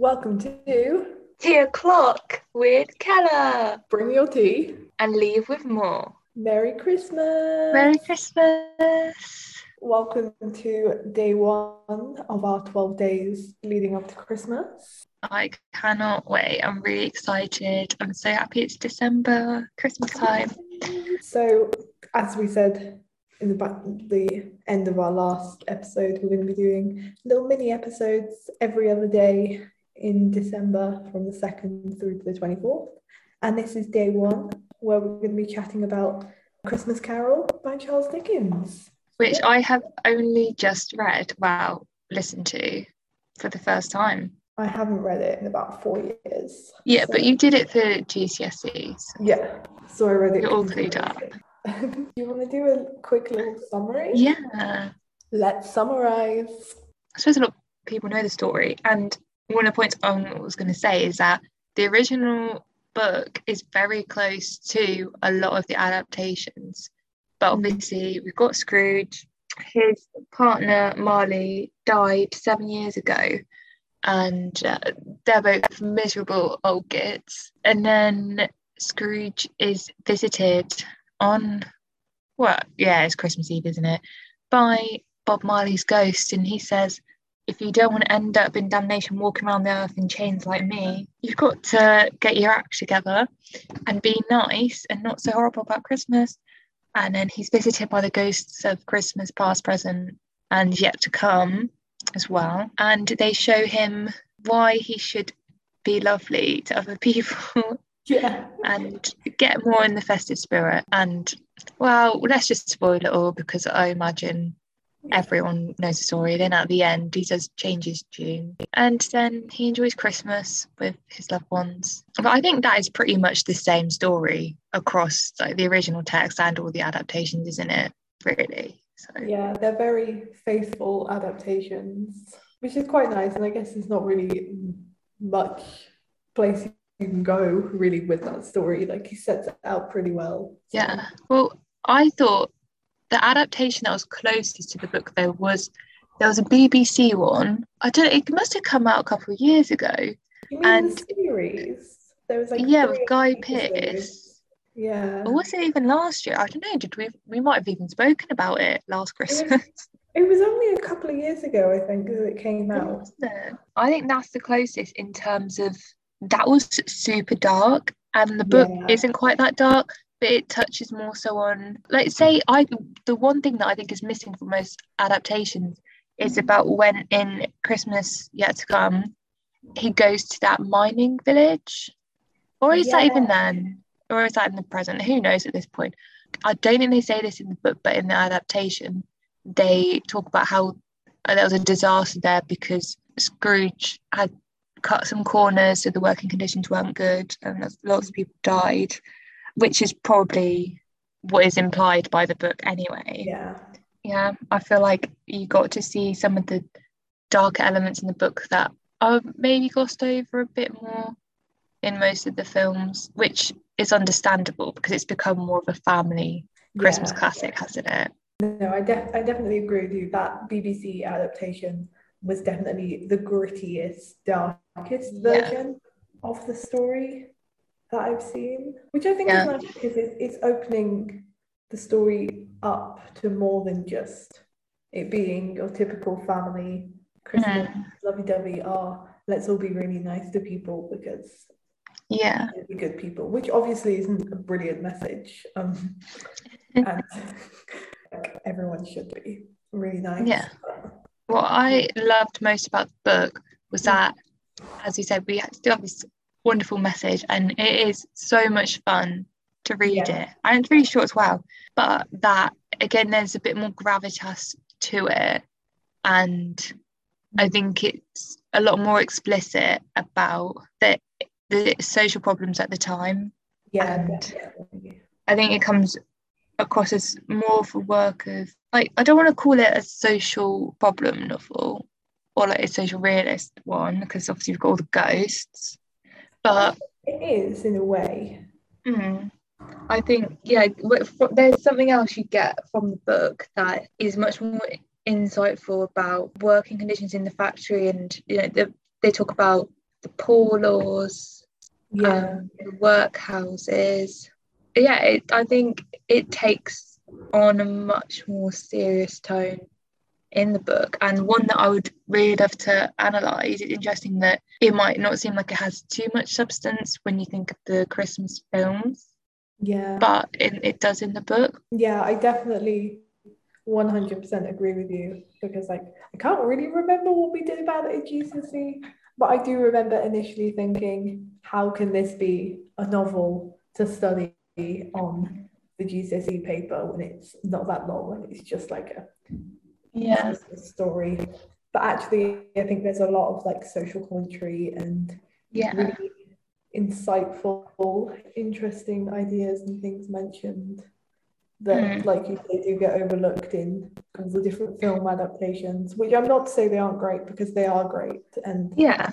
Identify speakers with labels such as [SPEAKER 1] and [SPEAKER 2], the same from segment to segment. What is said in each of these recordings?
[SPEAKER 1] Welcome to
[SPEAKER 2] Tea o'clock with Keller
[SPEAKER 1] Bring Your Tea.
[SPEAKER 2] and leave with more.
[SPEAKER 1] Merry Christmas.
[SPEAKER 2] Merry Christmas.
[SPEAKER 1] Welcome to day one of our 12 days leading up to Christmas.
[SPEAKER 2] I cannot wait. I'm really excited. I'm so happy it's December, Christmas time.
[SPEAKER 1] So, as we said in the, back, the end of our last episode, we're going to be doing little mini episodes every other day in December from the 2nd through to the 24th. And this is day one, where we're going to be chatting about Christmas Carol by Charles Dickens.
[SPEAKER 2] Which I have only just read, wow, listened to for the first time.
[SPEAKER 1] I haven't read it in about four years.
[SPEAKER 2] Yeah,
[SPEAKER 1] So-
[SPEAKER 2] but you did it for GCSEs.
[SPEAKER 1] Yeah, so I read it.
[SPEAKER 2] You're all clued up.
[SPEAKER 1] do you want to do a quick little summary?
[SPEAKER 2] Yeah.
[SPEAKER 1] Let's summarize.
[SPEAKER 2] I suppose a lot of people know the story. And one of the points I was going to say is that the original book is very close to a lot of the adaptations. But obviously, we've got Scrooge. His partner, Marley, died seven years ago. And uh, they're both miserable old gits. And then Scrooge is visited on, well, yeah, it's Christmas Eve, isn't it? By Bob Marley's ghost, and he says, if you don't want to end up in damnation walking around the earth in chains like me, you've got to get your act together and be nice and not so horrible about Christmas. And then he's visited by the ghosts of Christmas past, present, and yet to come as well. And they show him why he should be lovely to other people
[SPEAKER 1] Yeah.
[SPEAKER 2] and get more in the festive spirit. And well, let's just spoil it all because I imagine everyone knows the story. Then at the end, he does change his tune, and then he enjoys Christmas with his loved ones. But I think that is pretty much the same story across like the original text and all the adaptations, isn't it? Really. So
[SPEAKER 1] Yeah, they're very faithful adaptations, which is quite nice. And I guess there's not really much place you can go really with that story. Like he sets it out pretty well. So-
[SPEAKER 2] Yeah. Well, I thought the adaptation that was closest to the book though was there was a BBC one. I don't it must have come out a couple of years ago.
[SPEAKER 1] You mean
[SPEAKER 2] And-
[SPEAKER 1] the series? There was like
[SPEAKER 2] yeah, with Guy. Pearce.
[SPEAKER 1] Yeah.
[SPEAKER 2] Or was it even last year? I don't know. Did we we might have even spoken about it last Christmas?
[SPEAKER 1] It was only a couple of years ago, I think, that it came out.
[SPEAKER 2] It? I think that's the closest in terms of that was super dark and the book
[SPEAKER 1] Yeah.
[SPEAKER 2] isn't quite that dark, but it touches more so on like say I the one thing that I think is missing from most adaptations is about when in Christmas yet to come he goes to that mining village. Or is that even then? Or is that in the present? Who knows at this point? I don't think they say this in the book, but in the adaptation, they talk about how uh, there was a disaster there because Scrooge had cut some corners so the working conditions weren't good and lots of people died, which is probably what is implied by the book anyway.
[SPEAKER 1] Yeah.
[SPEAKER 2] Yeah, I feel like you got to see some of the darker elements in the book that are maybe glossed over a bit more in most of the films, which is understandable because it's become more of a family Christmas
[SPEAKER 1] Yeah.
[SPEAKER 2] classic, hasn't it?
[SPEAKER 1] No, I, def- I definitely agree with you. That BBC adaptation was definitely the grittiest, darkest
[SPEAKER 2] Yeah.
[SPEAKER 1] version of the story that I've seen, which I think
[SPEAKER 2] Yeah.
[SPEAKER 1] is nice because it, it's opening the story up to more than just it being your typical family Christmas
[SPEAKER 2] Mm.
[SPEAKER 1] lovey-dovey. Oh, let's all be really nice to people because
[SPEAKER 2] Yeah.
[SPEAKER 1] be good people, which obviously isn't a brilliant message. Um, and like, everyone should be really nice.
[SPEAKER 2] Yeah. What I loved most about the book was that, as you said, we still have this wonderful message, and it is so much fun to read
[SPEAKER 1] Yeah.
[SPEAKER 2] it. And it's really short as well. But that again, there's a bit more gravitas to it, and I mm. think it's a lot more explicit about the the social problems at the time.
[SPEAKER 1] Yeah,
[SPEAKER 2] And-
[SPEAKER 1] definitely.
[SPEAKER 2] I think it comes across as more of a work of like I don't want to call it a social problem novel or like a social realist one because obviously you've got all the ghosts, but
[SPEAKER 1] It is in a way.
[SPEAKER 2] mm, I think yeah, there's something else you get from the book that is much more insightful about working conditions in the factory, and you know the, they talk about the poor laws,
[SPEAKER 1] Yeah.
[SPEAKER 2] um, the workhouses. Yeah, it, I think it takes on a much more serious tone in the book and one that I would really love to analyse. It's interesting that it might not seem like it has too much substance when you think of the Christmas films,
[SPEAKER 1] Yeah.
[SPEAKER 2] but it, it does in the book.
[SPEAKER 1] Yeah, I definitely 100% agree with you because like I can't really remember what we did about it at GCSE, but I do remember initially thinking, how can this be a novel to study on the GCSE paper when it's not that long and it's just like a
[SPEAKER 2] Yeah.
[SPEAKER 1] story. But actually, I think there's a lot of like social commentary and
[SPEAKER 2] Yeah.
[SPEAKER 1] really insightful, interesting ideas and things mentioned that,
[SPEAKER 2] Mm.
[SPEAKER 1] like you say, do get overlooked in all the different film adaptations, which I'm not to say they aren't great because they are great and
[SPEAKER 2] Yeah.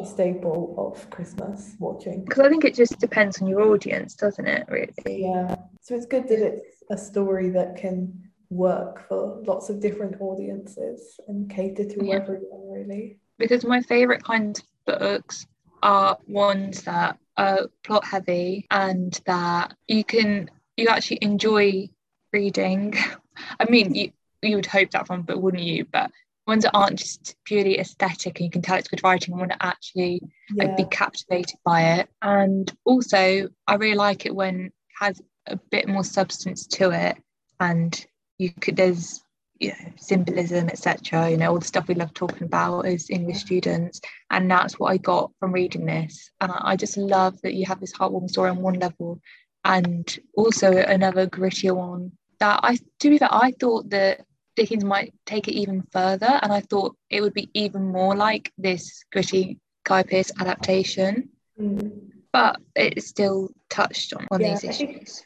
[SPEAKER 1] a staple of Christmas watching.
[SPEAKER 2] Because I think it just depends on your audience, doesn't it, really?
[SPEAKER 1] Yeah. So it's good that it's a story that can work for lots of different audiences and cater to
[SPEAKER 2] Yeah.
[SPEAKER 1] everyone, really.
[SPEAKER 2] Because my favourite kinds of books are ones that are plot heavy and that you can you actually enjoy reading. I mean, you you would hope that from but wouldn't you? But ones that aren't just purely aesthetic and you can tell it's good writing and want to actually like be captivated by it. And also, I really like it when it has a bit more substance to it, and you could there's you know symbolism, etc. You know all the stuff we love talking about as English students, and that's what I got from reading this. And I, I just love that you have this heartwarming story on one level, and also another grittier one. That I to be fair, I thought that Dickens might take it even further, and I thought it would be even more like this gritty Guy Pearce adaptation,
[SPEAKER 1] Mm.
[SPEAKER 2] but it still touched on, on
[SPEAKER 1] Yeah,
[SPEAKER 2] these issues.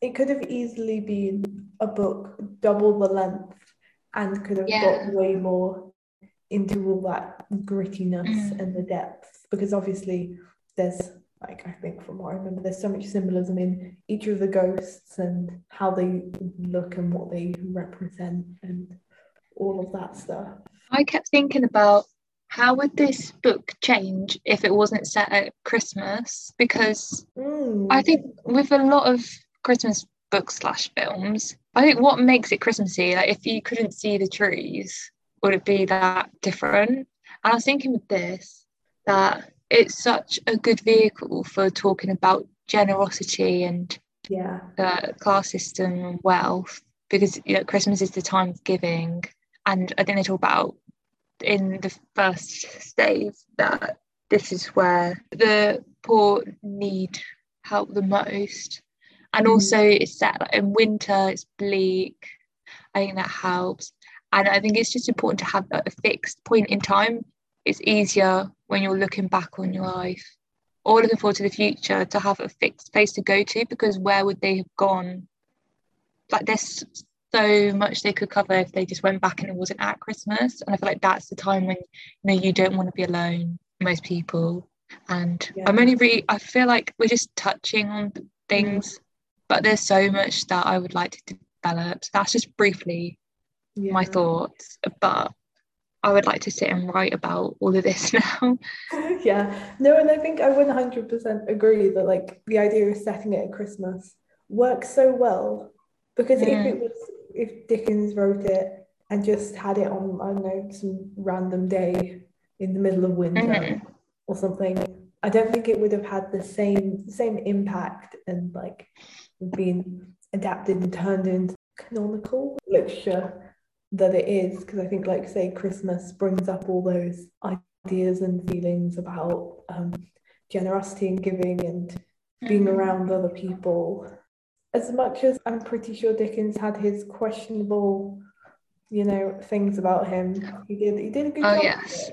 [SPEAKER 1] It could have easily been a book double the length and could have
[SPEAKER 2] Yeah.
[SPEAKER 1] got way more into all that grittiness
[SPEAKER 2] Mm.
[SPEAKER 1] and the depth because obviously there's like I think from what I remember there's so much symbolism in each of the ghosts and how they look and what they represent and all of that stuff.
[SPEAKER 2] I kept thinking about how would this book change if it wasn't set at Christmas? Because
[SPEAKER 1] Mm.
[SPEAKER 2] I think with a lot of Christmas books slash films, I think what makes it Christmassy, like if you couldn't see the trees, would it be that different? And I was thinking with this that it's such a good vehicle for talking about generosity and
[SPEAKER 1] yeah.
[SPEAKER 2] the class system and wealth because you know Christmas is the time of giving and I think they talk about in the first stage that this is where the poor need help the most and
[SPEAKER 1] Mhm.
[SPEAKER 2] also it's set like, in winter it's bleak I think that helps. And I think it's just important to have a a fixed point in time. It's easier when you're looking back on your life or looking forward to the future to have a fixed place to go to because where would they have gone? Like there's so much they could cover if they just went back and it wasn't at Christmas. And I feel like that's the time when you know you don't want to be alone most people. And I'm only really I feel like we're just touching on things but there's so much that I would like to develop so that's just briefly my thoughts but I would like to sit and write about all of this now
[SPEAKER 1] yeah no and i think i would 100% agree that like the idea of setting it at christmas works so well because if
[SPEAKER 2] Mm.
[SPEAKER 1] it was if dickens wrote it and just had it on i don't know some random day in the middle of winter
[SPEAKER 2] Mhm.
[SPEAKER 1] or something i don't think it would have had the same same impact and like been adapted and turned into canonical literature that it is because I think like say Christmas brings up all those ideas and feelings about um, generosity and giving and being
[SPEAKER 2] Mhm.
[SPEAKER 1] around other people. As much as I'm pretty sure Dickens had his questionable, you know, things about him, he did he did a good
[SPEAKER 2] Oh,
[SPEAKER 1] job.
[SPEAKER 2] yes.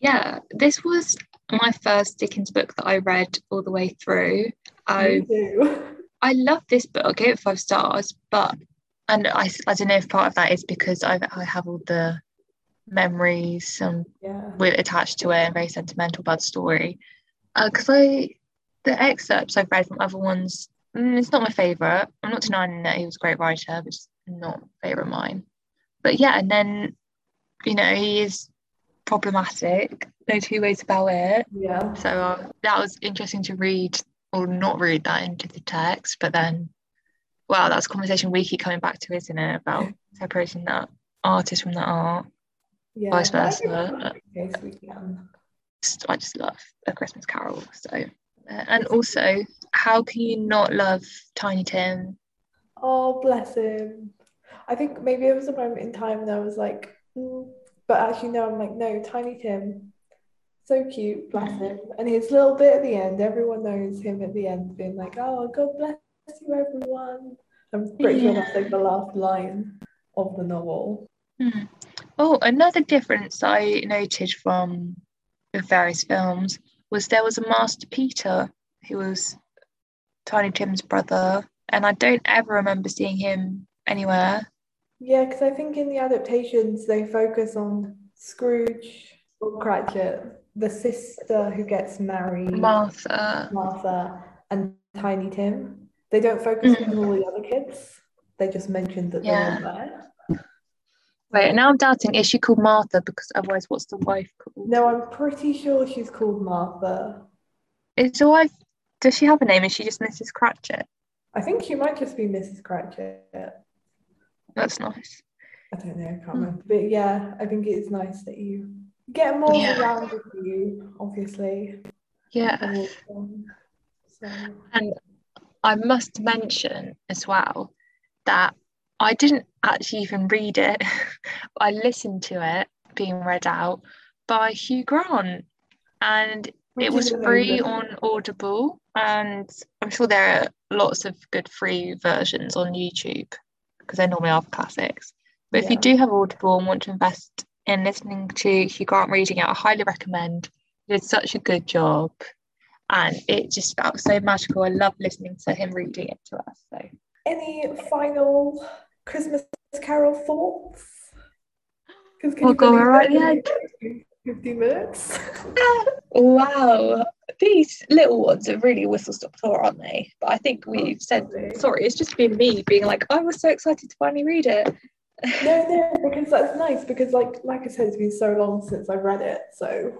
[SPEAKER 2] Yeah, this was my first Dickens book that I read all the way through. I. I love this book. I gave it five stars, but and I, I don't know if part of that is because I I have all the memories and
[SPEAKER 1] Yeah.
[SPEAKER 2] we're attached to it and very sentimental about the story. Because I the excerpts I've read from other ones, mm, it's not my favorite. I'm not denying that he was a great writer, but it's not a favorite of mine. But yeah, and then you know he is problematic. No two ways about it.
[SPEAKER 1] Yeah.
[SPEAKER 2] So uh, that was interesting to read or not read that into the text, but then, wow, that's a conversation we keep coming back to, isn't it? About separating that artist from the art,
[SPEAKER 1] Yeah.
[SPEAKER 2] vice
[SPEAKER 1] but I think
[SPEAKER 2] versa.
[SPEAKER 1] case we can.
[SPEAKER 2] I just love A Christmas Carol. So, and also, how can you not love Tiny Tim?
[SPEAKER 1] Oh, bless him. I think maybe there was a moment in time when I was like, mm, but actually, no, I'm like, no, Tiny Tim, so cute, bless him. And his little bit at the end, everyone knows him at the end being like, oh, God bless you, everyone. I'm pretty sure that's like the last line of the novel.
[SPEAKER 2] Hmm. Oh, another difference I noted from the various films was there was a Master Peter who was Tiny Tim's brother, and I don't ever remember seeing him anywhere.
[SPEAKER 1] Yeah, because I think in the adaptations they focus on Scrooge or Cratchit, the sister who gets married,
[SPEAKER 2] Martha.
[SPEAKER 1] Martha, and Tiny Tim. They don't focus on
[SPEAKER 2] Mhm.
[SPEAKER 1] all the other kids. They just mentioned that
[SPEAKER 2] Yeah.
[SPEAKER 1] they were there.
[SPEAKER 2] Wait, now I'm doubting is she called Martha because otherwise, what's the wife called?
[SPEAKER 1] No, I'm pretty sure she's called Martha.
[SPEAKER 2] Is the wife? Does she have a name? Is she just Mrs. Cratchit?
[SPEAKER 1] I think she might just be Mrs. Cratchit.
[SPEAKER 2] That's nice.
[SPEAKER 1] I don't know, I can't
[SPEAKER 2] Hmm.
[SPEAKER 1] remember. But yeah, I think it's nice that you get more
[SPEAKER 2] Yeah.
[SPEAKER 1] around with you, obviously.
[SPEAKER 2] Yeah.
[SPEAKER 1] So
[SPEAKER 2] And I must mention as well that I didn't actually even read it. I listened to it being read out by Hugh Grant, and
[SPEAKER 1] which
[SPEAKER 2] it was free on Audible. And I'm sure there are lots of good free versions on YouTube because they normally are for classics. But if you do have Audible and want to invest in listening to Hugh Grant reading it, I highly recommend. He did such a good job. And it just felt so magical. I love listening to him reading it to us. So
[SPEAKER 1] Any final Christmas Carol thoughts? Because
[SPEAKER 2] God, we're right at the
[SPEAKER 1] 50 minutes.
[SPEAKER 2] Wow, these little ones are really whistle stop tour, aren't they? But I think we've said sorry. It's just been me being like, I was so excited to finally read it.
[SPEAKER 1] No, no, because that's nice. Because like like I said, it's been so long since I've read it, so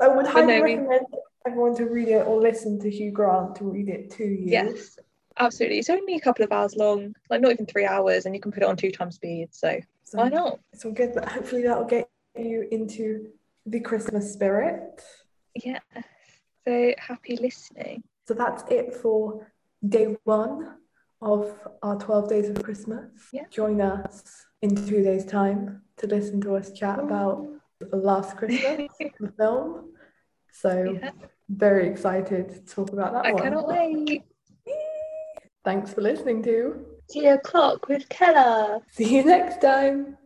[SPEAKER 1] I would highly
[SPEAKER 2] no, we-
[SPEAKER 1] recommend everyone to read it or listen to Hugh Grant to read it to you.
[SPEAKER 2] Yes, absolutely. It's only a couple of hours long, like not even three hours, and you can put it on two times speed. So
[SPEAKER 1] So
[SPEAKER 2] why not?
[SPEAKER 1] it's all good, but hopefully that'll get you into the Christmas spirit.
[SPEAKER 2] Yeah. So happy listening.
[SPEAKER 1] So that's it for day one of our 12 days of Christmas.
[SPEAKER 2] Yeah.
[SPEAKER 1] Join us in two days' time to listen to us chat about last Christmas, the film. So
[SPEAKER 2] Yeah,
[SPEAKER 1] very excited to talk about that
[SPEAKER 2] I
[SPEAKER 1] one.
[SPEAKER 2] I cannot wait.
[SPEAKER 1] Thanks for listening to.
[SPEAKER 2] Tea o'clock with Keller.
[SPEAKER 1] See you next time.